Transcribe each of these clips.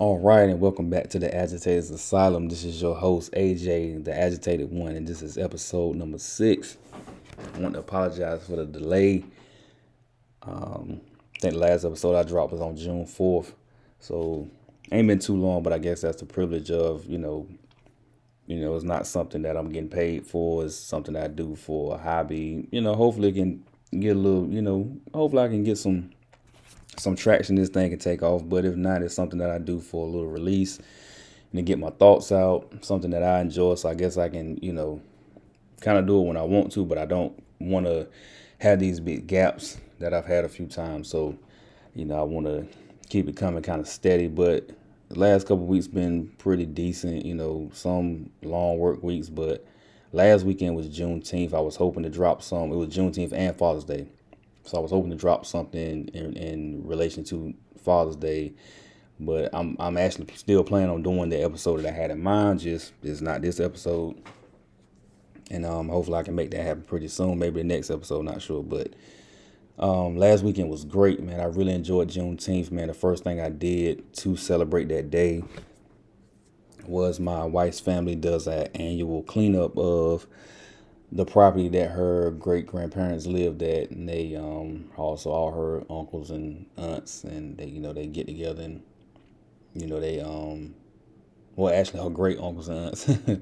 All right, and welcome back to the Agitators Asylum. This is your host, AJ, the Agitated One, and this is episode number six. I want to apologize for the delay. Um, I think the last episode I dropped was on June 4th, so ain't been too long, but I guess that's the privilege of, you know, you know, it's not something that I'm getting paid for. It's something I do for a hobby. You know, hopefully it can get a little, you know, hopefully I can get some some traction this thing can take off. But if not, it's something that I do for a little release and to get my thoughts out, something that I enjoy. So I guess I can, you know, kind of do it when I want to, but I don't want to have these big gaps that I've had a few times. So, you know, I want to keep it coming kind of steady. But the last couple weeks been pretty decent, you know, some long work weeks, but last weekend was Juneteenth. I was hoping to drop some. It was Juneteenth and Father's Day. So I was hoping to drop something in, in relation to Father's Day, but I'm I'm actually still planning on doing the episode that I had in mind. Just it's not this episode, and um, hopefully I can make that happen pretty soon. Maybe the next episode, not sure. But um, last weekend was great, man. I really enjoyed Juneteenth, man. The first thing I did to celebrate that day was my wife's family does an annual cleanup of the property that her great grandparents lived at, and they um also all her uncles and aunts, and they you know they get together and you know they um well actually her great uncles and aunts.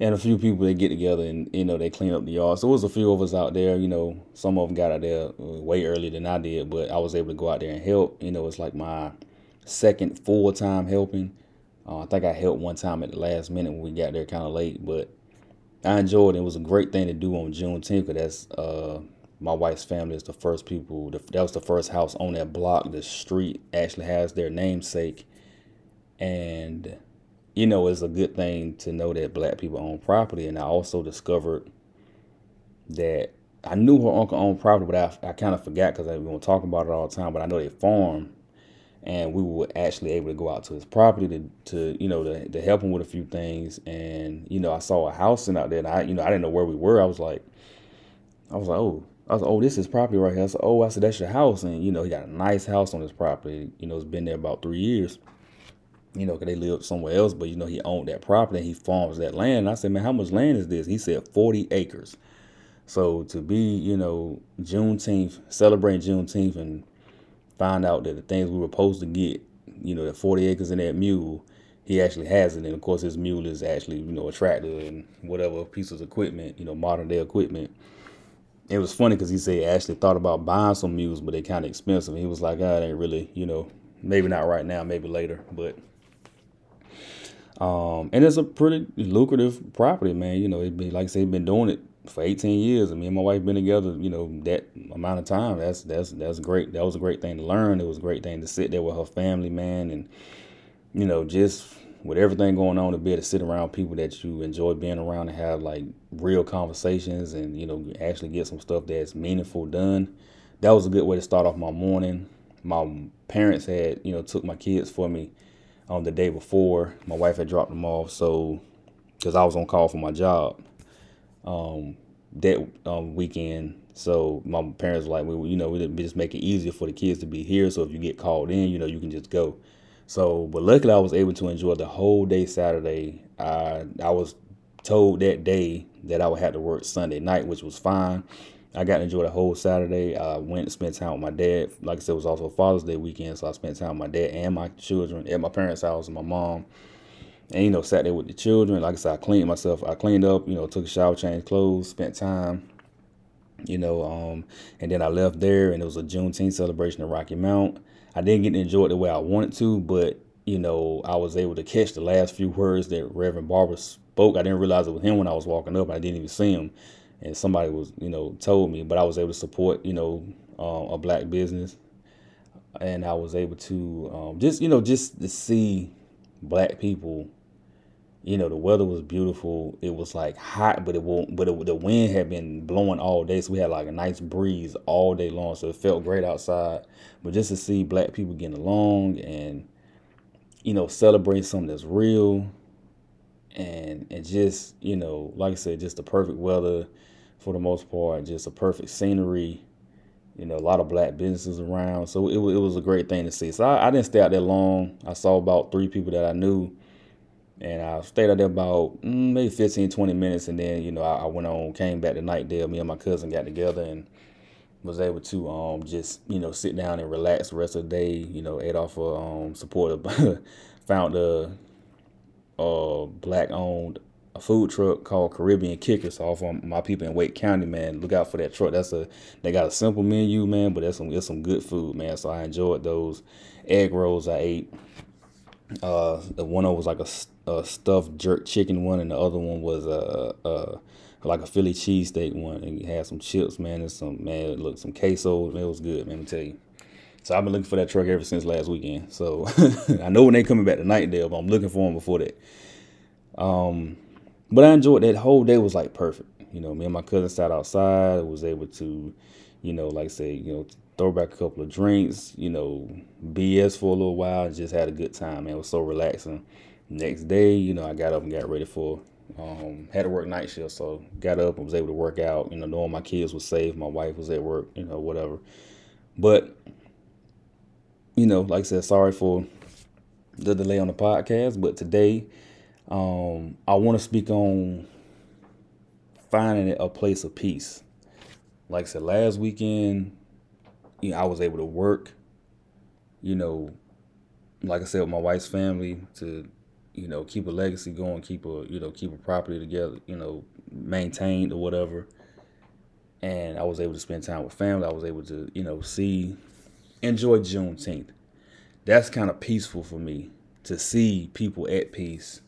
and a few people they get together and you know they clean up the yard. So it was a few of us out there. You know, some of them got out there way earlier than I did, but I was able to go out there and help. You know, it's like my second full time helping. Uh, I think I helped one time at the last minute when we got there kind of late, but I enjoyed it. It was a great thing to do on Juneteenth because that's uh, my wife's family is the first people. That was the first house on that block. The street actually has their namesake, and you know it's a good thing to know that black people own property. And I also discovered that I knew her uncle owned property, but I, I kind of forgot because I've been talking about it all the time. But I know they farm and we were actually able to go out to his property to, to you know to, to help him with a few things and you know i saw a house in out there and i you know i didn't know where we were i was like i was like oh i was like oh this is property right here i said oh i said that's your house and you know he got a nice house on his property you know it's been there about three years you know, because they lived somewhere else, but you know, he owned that property and he farms that land. And I said, man, how much land is this? He said 40 acres. So to be, you know, Juneteenth, celebrating Juneteenth and find out that the things we were supposed to get, you know, the 40 acres in that mule, he actually has it. And of course, his mule is actually, you know, a tractor and whatever pieces of equipment, you know, modern day equipment. It was funny because he said he actually thought about buying some mules, but they're kind of expensive. And he was like, it ain't really, you know, maybe not right now, maybe later. But, um, and it's a pretty lucrative property, man. You know, it be like I say, been doing it for 18 years, and me and my wife been together, you know, that amount of time. That's that's that's great. That was a great thing to learn. It was a great thing to sit there with her family, man, and you know, just with everything going on, to be able to sit around people that you enjoy being around and have like real conversations, and you know, actually get some stuff that's meaningful done. That was a good way to start off my morning. My parents had, you know, took my kids for me on the day before. My wife had dropped them off, so because I was on call for my job um, that um, weekend. So my parents were like, we you know, we just make it easier for the kids to be here. So if you get called in, you know, you can just go. So, but luckily I was able to enjoy the whole day Saturday. I I was told that day that I would have to work Sunday night, which was fine. I got to enjoy the whole Saturday. I went and spent time with my dad. Like I said, it was also Father's Day weekend, so I spent time with my dad and my children at my parents' house and my mom and you know sat there with the children. Like i said i cleaned myself. I cleaned up you know took a shower changed clothes spent time you know um, and then i left there and it was a juneteenth celebration in rocky mount. I didn't get to enjoy it the way i wanted to but you know i was able to catch the last few words that reverend barber spoke. I didn't realize it was him when i was walking up i didn't even see him. And somebody was you know told me but i was able to support you know uh, a black business. And i was able to um, just you know just to see black people you know the weather was beautiful it was like hot but it won't but it, the wind had been blowing all day so we had like a nice breeze all day long so it felt great outside but just to see black people getting along and you know celebrate something that's real and and just you know like i said just the perfect weather for the most part just a perfect scenery You know, a lot of black businesses around. So it, it was a great thing to see. So I, I didn't stay out there long. I saw about three people that I knew. And I stayed out there about mm, maybe 15, 20 minutes. And then, you know, I, I went on, came back to Knightdale. Me and my cousin got together and was able to um just you know sit down and relax the rest of the day. You know, ate off a um supporter found a uh black owned a food truck called Caribbean Kickers off my people in Wake County, man. Look out for that truck. That's a they got a simple menu, man, but that's some it's some good food, man. So I enjoyed those egg rolls I ate. Uh, the one was like a, a stuffed jerk chicken one, and the other one was a, a like a Philly cheesesteak one, and it had some chips, man, and some man, look, some queso. Man, it was good, man. Let me tell you. So I've been looking for that truck ever since last weekend. So I know when they coming back to Knightdale, but I'm looking for them before that. Um, but I enjoyed that whole day was like perfect. You know, me and my cousin sat outside, was able to, you know, like say, you know, throw back a couple of drinks, you know, BS for a little while, and just had a good time. Man, it was so relaxing. Next day, you know, I got up and got ready for um, had to work night shift, so got up and was able to work out. You know, knowing my kids were safe, my wife was at work. You know, whatever. But you know, like I said, sorry for the delay on the podcast. But today, um, I want to speak on finding a place of peace. Like I said, last weekend, you know, I was able to work. You know, like I said, with my wife's family to you know, keep a legacy going, keep a you know, keep a property together, you know, maintained or whatever. And I was able to spend time with family. I was able to, you know, see, enjoy Juneteenth. That's kind of peaceful for me to see people at peace,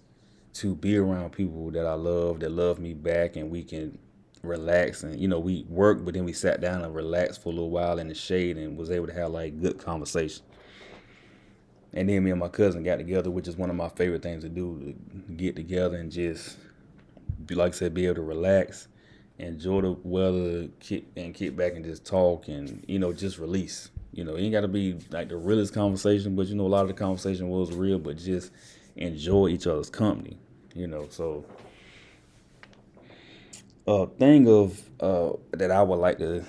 to be around people that I love, that love me back, and we can relax. And, you know, we worked, but then we sat down and relaxed for a little while in the shade and was able to have like good conversation. And then me and my cousin got together, which is one of my favorite things to do, to get together and just, be like I said, be able to relax, enjoy the weather, kick, and kick back and just talk and, you know, just release. You know, it ain't got to be like the realest conversation, but, you know, a lot of the conversation was real, but just enjoy each other's company, you know, so a thing of uh, that I would like to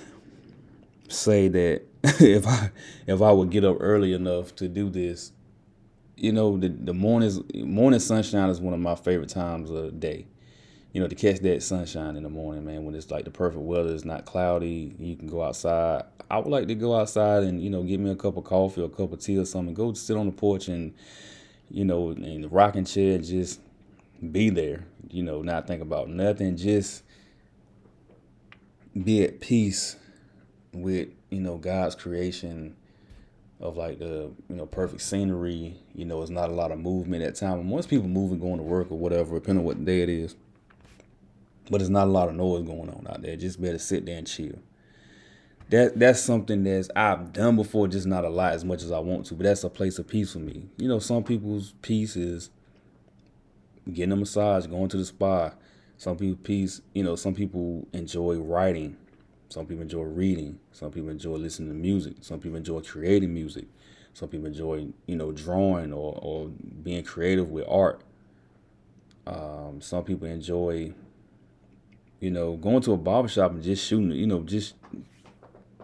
say that if I if I would get up early enough to do this, you know, the the mornings morning sunshine is one of my favorite times of the day. You know, to catch that sunshine in the morning, man, when it's like the perfect weather, it's not cloudy, you can go outside. I would like to go outside and, you know, get me a cup of coffee or a cup of tea or something, go sit on the porch and, you know, in the rocking chair, just be there, you know, not think about nothing, just be at peace with you know God's creation of like the you know perfect scenery. You know, it's not a lot of movement at time. Most people moving, going to work or whatever, depending on what day it is. But it's not a lot of noise going on out there. Just better sit there and chill. That that's something that's I've done before, just not a lot as much as I want to. But that's a place of peace for me. You know, some people's peace is getting a massage, going to the spa. Some people peace, you know, some people enjoy writing some people enjoy reading. Some people enjoy listening to music. Some people enjoy creating music. Some people enjoy, you know, drawing or, or being creative with art. Um, some people enjoy, you know, going to a barbershop and just shooting, you know, just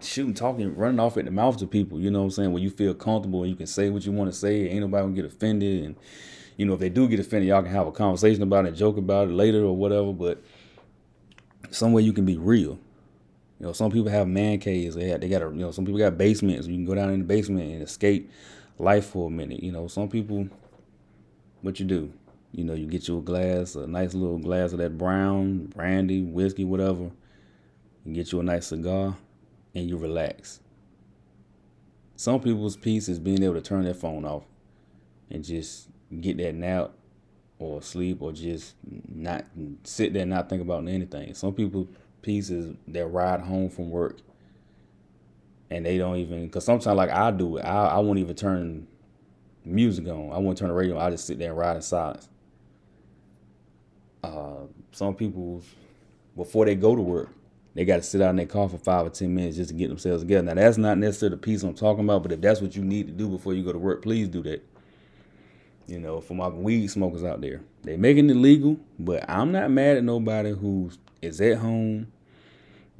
shooting, talking, running off at the mouth to people, you know what I'm saying? Where you feel comfortable and you can say what you want to say. Ain't nobody gonna get offended. And, you know, if they do get offended, y'all can have a conversation about it, joke about it later or whatever. But some way you can be real. You know, some people have man caves. They have, they got a, you know, some people got basements. You can go down in the basement and escape life for a minute. You know, some people, what you do, you know, you get you a glass, a nice little glass of that brown brandy, whiskey, whatever. You get you a nice cigar, and you relax. Some people's peace is being able to turn their phone off and just get that nap or sleep or just not sit there and not think about anything. Some people pieces that ride home from work and they don't even because sometimes like I do it, I, I won't even turn music on. I won't turn the radio on. I just sit there and ride in silence. Uh, some people before they go to work, they got to sit out in their car for five or ten minutes just to get themselves together. Now that's not necessarily the piece I'm talking about, but if that's what you need to do before you go to work, please do that. You know, for my weed smokers out there, they making it legal, but I'm not mad at nobody who is at home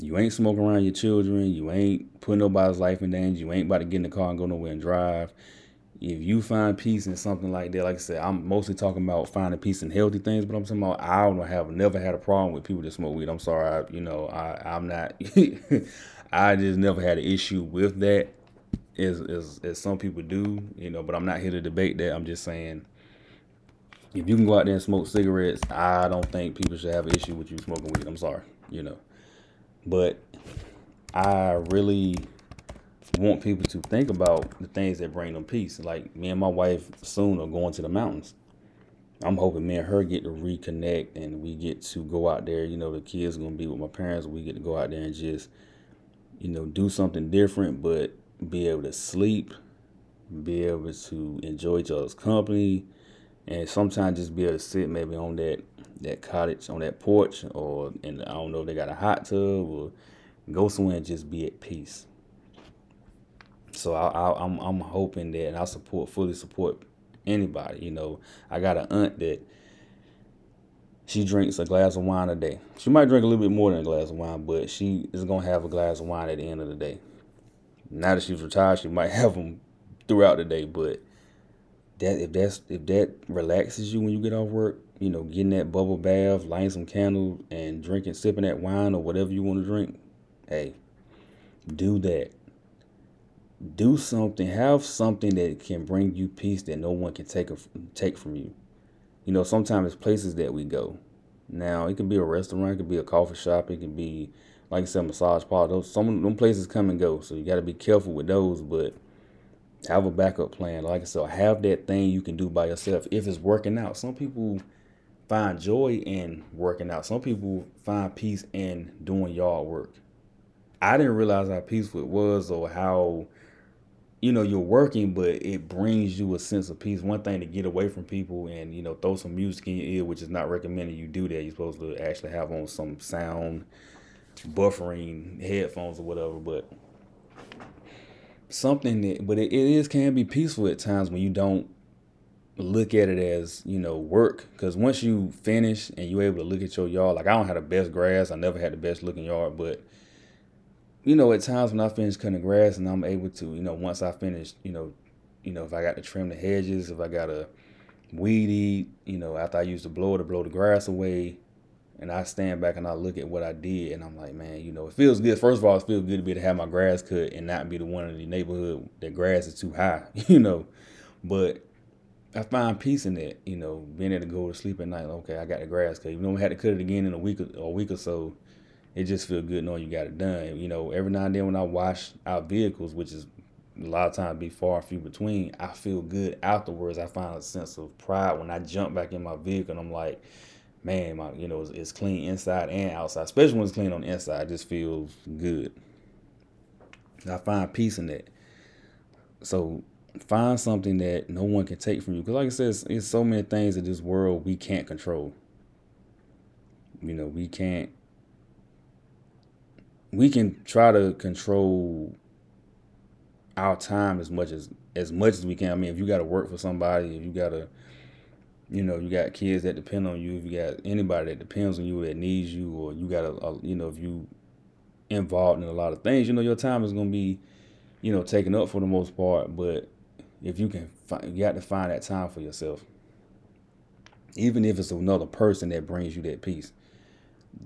You ain't smoking around your children. You ain't putting nobody's life in danger. You ain't about to get in the car and go nowhere and drive. If you find peace in something like that, like I said, I'm mostly talking about finding peace in healthy things, but I'm talking about I don't have never had a problem with people that smoke weed. I'm sorry, I, you know, I I'm not. I just never had an issue with that, as, as as some people do, you know. But I'm not here to debate that. I'm just saying, if you can go out there and smoke cigarettes, I don't think people should have an issue with you smoking weed. I'm sorry, you know. But I really want people to think about the things that bring them peace. Like me and my wife soon are going to the mountains. I'm hoping me and her get to reconnect and we get to go out there. You know, the kids gonna be with my parents. We get to go out there and just, you know, do something different, but be able to sleep, be able to enjoy each other's company, and sometimes just be able to sit maybe on that that cottage on that porch or and I don't know if they got a hot tub or go somewhere and just be at peace. So I, I, I'm I'm hoping that I support fully support anybody. You know, I got an aunt that she drinks a glass of wine a day. She might drink a little bit more than a glass of wine, but she is gonna have a glass of wine at the end of the day. Now that she's retired, she might have them throughout the day. But that if that's if that relaxes you when you get off work, you know, getting that bubble bath, lighting some candles, and drinking, sipping that wine or whatever you want to drink, hey, do that. Do something. Have something that can bring you peace that no one can take a, take from you. You know, sometimes it's places that we go. Now it can be a restaurant, it could be a coffee shop, it can be like I said, massage parlor. Those some of them places come and go, so you got to be careful with those. But have a backup plan. Like I said, have that thing you can do by yourself if it's working out. Some people find joy in working out. Some people find peace in doing yard work. I didn't realize how peaceful it was or how you know you're working, but it brings you a sense of peace. One thing to get away from people and you know throw some music in your ear, which is not recommended you do that. You're supposed to actually have on some sound buffering headphones or whatever, but something that but it, it is can be peaceful at times when you don't look at it as you know work. Because once you finish and you're able to look at your yard like i don't have the best grass. I never had the best looking yard but you know at times when i finish cutting grass and i'm able to you know once i finish you know you know if i got to trim the hedges if i got to weed eat you know after i use the blower to blow the grass away and I stand back and I look at what I did, and I'm like, man, you know, it feels good. First of all, it feels good to be to have my grass cut and not be the one in the neighborhood that grass is too high, you know. But I find peace in that, you know, being able to go to sleep at night. Okay, I got the grass cut. Even though we had to cut it again in a week or a week or so, it just feels good knowing you got it done. You know, every now and then when I wash out vehicles, which is a lot of times be far few between, I feel good afterwards. I find a sense of pride when I jump back in my vehicle and I'm like, man, my you know, it's, it's, clean inside and outside. Especially when it's clean on the inside, it just feels good. I find peace in that. So find something that no one can take from you. Because like I said, it's, it's so many things in this world we can't control. You know, we can't. We can try to control our time as much as as much as we can. I mean, if you got to work for somebody, if you got to you know, you got kids that depend on you. If you got anybody that depends on you that needs you, or you got a, a you know, if you involved in a lot of things, you know, your time is gonna be, you know, taken up for the most part. But if you can, find, you got to find that time for yourself. Even if it's another person that brings you that peace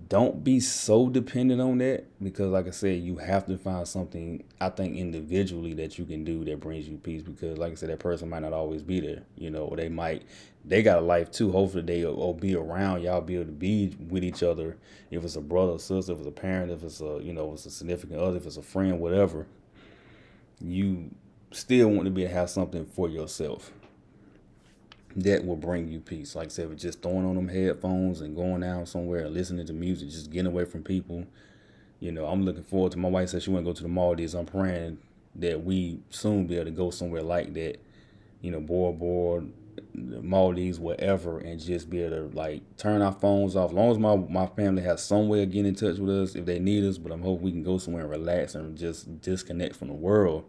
don't be so dependent on that because like i said you have to find something i think individually that you can do that brings you peace because like i said that person might not always be there you know or they might they got a life too. Hopefully they will be around y'all be able to be with each other. If it's a brother or sister if it's a parent if it's a you know it's a significant other if it's a friend whatever you still want to be to have something for yourself that will bring you peace. Like I said, just throwing on them headphones and going out somewhere and listening to music, just getting away from people. You know, I'm looking forward to. My wife said she want to go to the Maldives. I'm praying that we soon be able to go somewhere like that. You know, Bora Bora, Maldives, whatever, and just be able to like turn our phones off. As long as my my family has some way of getting in touch with us if they need us, but I'm hoping we can go somewhere and relax and just disconnect from the world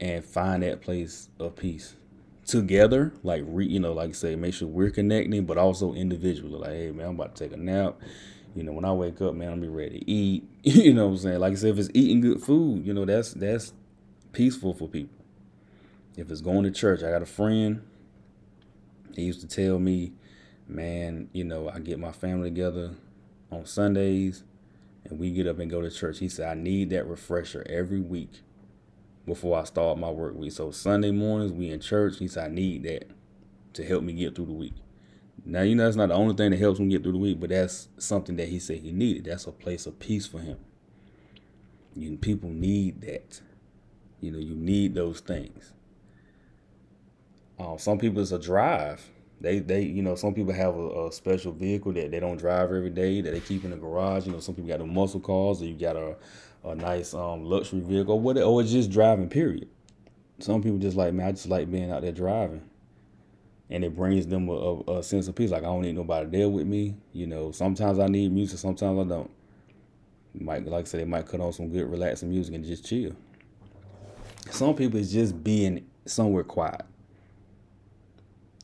and find that place of peace together, like re, you know, like I say, make sure we're connecting, but also individually. Like, hey man, I'm about to take a nap. You know, when I wake up, man, I'm be ready to eat. you know what I'm saying? Like I said, if it's eating good food, you know, that's that's peaceful for people. If it's going to church, I got a friend. He used to tell me, man, you know, I get my family together on Sundays and we get up and go to church. He said, I need that refresher every week before I start my work week. So Sunday mornings, we in church. He said, I need that to help me get through the week. Now, you know, that's not the only thing that helps him get through the week, but that's something that he said he needed. That's a place of peace for him. You people need that. You know, you need those things. Uh, some people it's a drive. They they you know some people have a, a, special vehicle that they don't drive every day that they keep in the garage. You know some people got the muscle cars or you got a a nice um, luxury vehicle whatever, or it's just driving. Period. Some people just like man, I just like being out there driving and it brings them a, a, a, sense of peace. Like I don't need nobody there with me. You know, sometimes I need music, sometimes I don't. Might like I said, they might cut on some good relaxing music and just chill. Some people is just being somewhere quiet.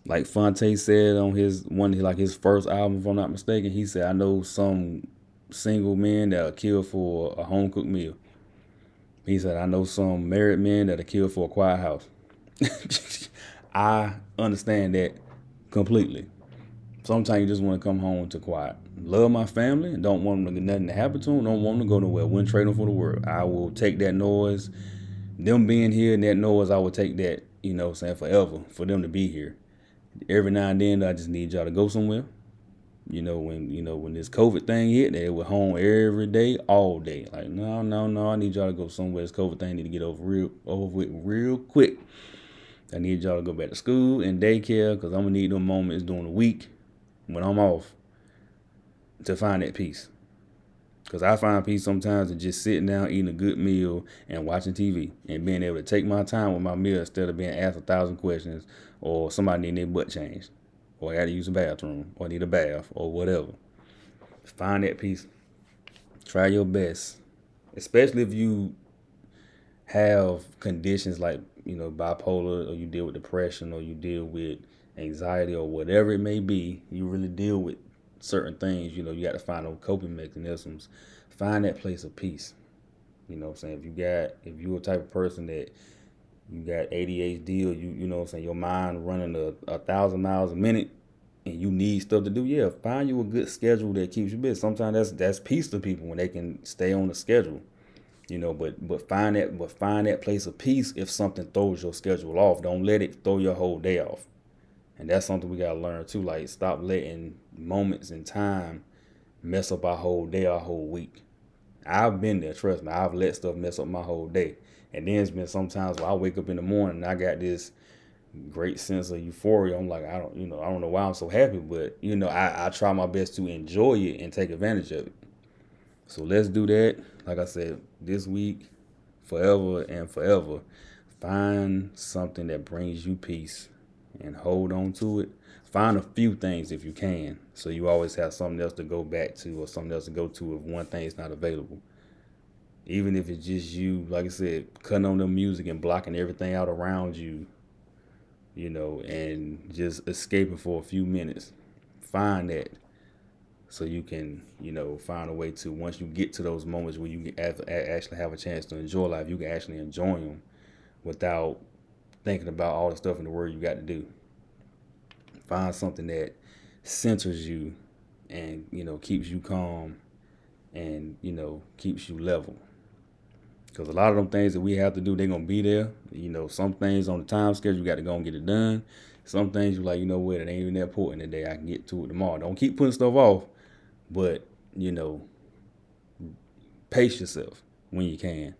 Like Phonte said on his one like his first album, if I'm not mistaken, he said, I know some single men that are killed for a home cooked meal. He said, I know some married men that are killed for a quiet house. I understand that completely. Sometimes you just want to come home to quiet. Love my family don't want them to nothing to happen to them. Don't want them to go nowhere. Wouldn't trade them for the world. I will take that noise. Them being here and that noise, I will take that, you know, saying forever for them to be here. Every now and then, I just need y'all to go somewhere. You know, when you know when this COVID thing hit, they were home every day, all day. Like, no, no, no, I need y'all to go somewhere. This COVID thing need to get over real over with real quick. I need y'all to go back to school and daycare because I'm gonna need them moments during the week when I'm off to find that peace. Because I find peace sometimes in just sitting down, eating a good meal, and watching TV, and being able to take my time with my meal instead of being asked a thousand questions, or somebody needing their butt changed, or I got to use a bathroom, or I need a bath, or whatever. Find that peace. Try your best, especially if you have conditions like you know bipolar or you deal with depression or you deal with anxiety or whatever it may be you really deal with certain things you know you got to find those coping mechanisms find that place of peace you know i'm saying if you got if you're a type of person that you got adhd or you you know i'm saying your mind running a, a thousand miles a minute and you need stuff to do yeah find you a good schedule that keeps you busy sometimes that's that's peace to people when they can stay on the schedule you know, but but find that but find that place of peace if something throws your schedule off. Don't let it throw your whole day off. And that's something we gotta learn too. Like stop letting moments in time mess up our whole day, our whole week. I've been there, trust me. I've let stuff mess up my whole day. And then it's been sometimes where I wake up in the morning and I got this great sense of euphoria. I'm like, I don't, you know, I don't know why I'm so happy, but you know, I, I try my best to enjoy it and take advantage of it. So let's do that. Like I said, this week, forever and forever, find something that brings you peace and hold on to it. Find a few things if you can, so you always have something else to go back to or something else to go to if one thing is not available. Even if it's just you, like I said, cutting on the music and blocking everything out around you, you know, and just escaping for a few minutes. Find that so you can you know find a way to once you get to those moments where you actually have a chance to enjoy life you can actually enjoy them without thinking about all the stuff in the world you got to do find something that centers you and you know keeps you calm and you know keeps you level because a lot of them things that we have to do they're gonna be there you know some things on the time schedule you got to go and get it done some things you're like you know what it ain't even that important today i can get to it tomorrow don't keep putting stuff off but, you know, pace yourself when you can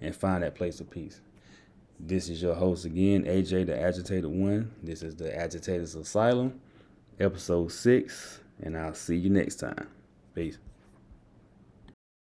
and find that place of peace. This is your host again, AJ the Agitated One. This is the Agitators Asylum, episode six, and I'll see you next time. Peace.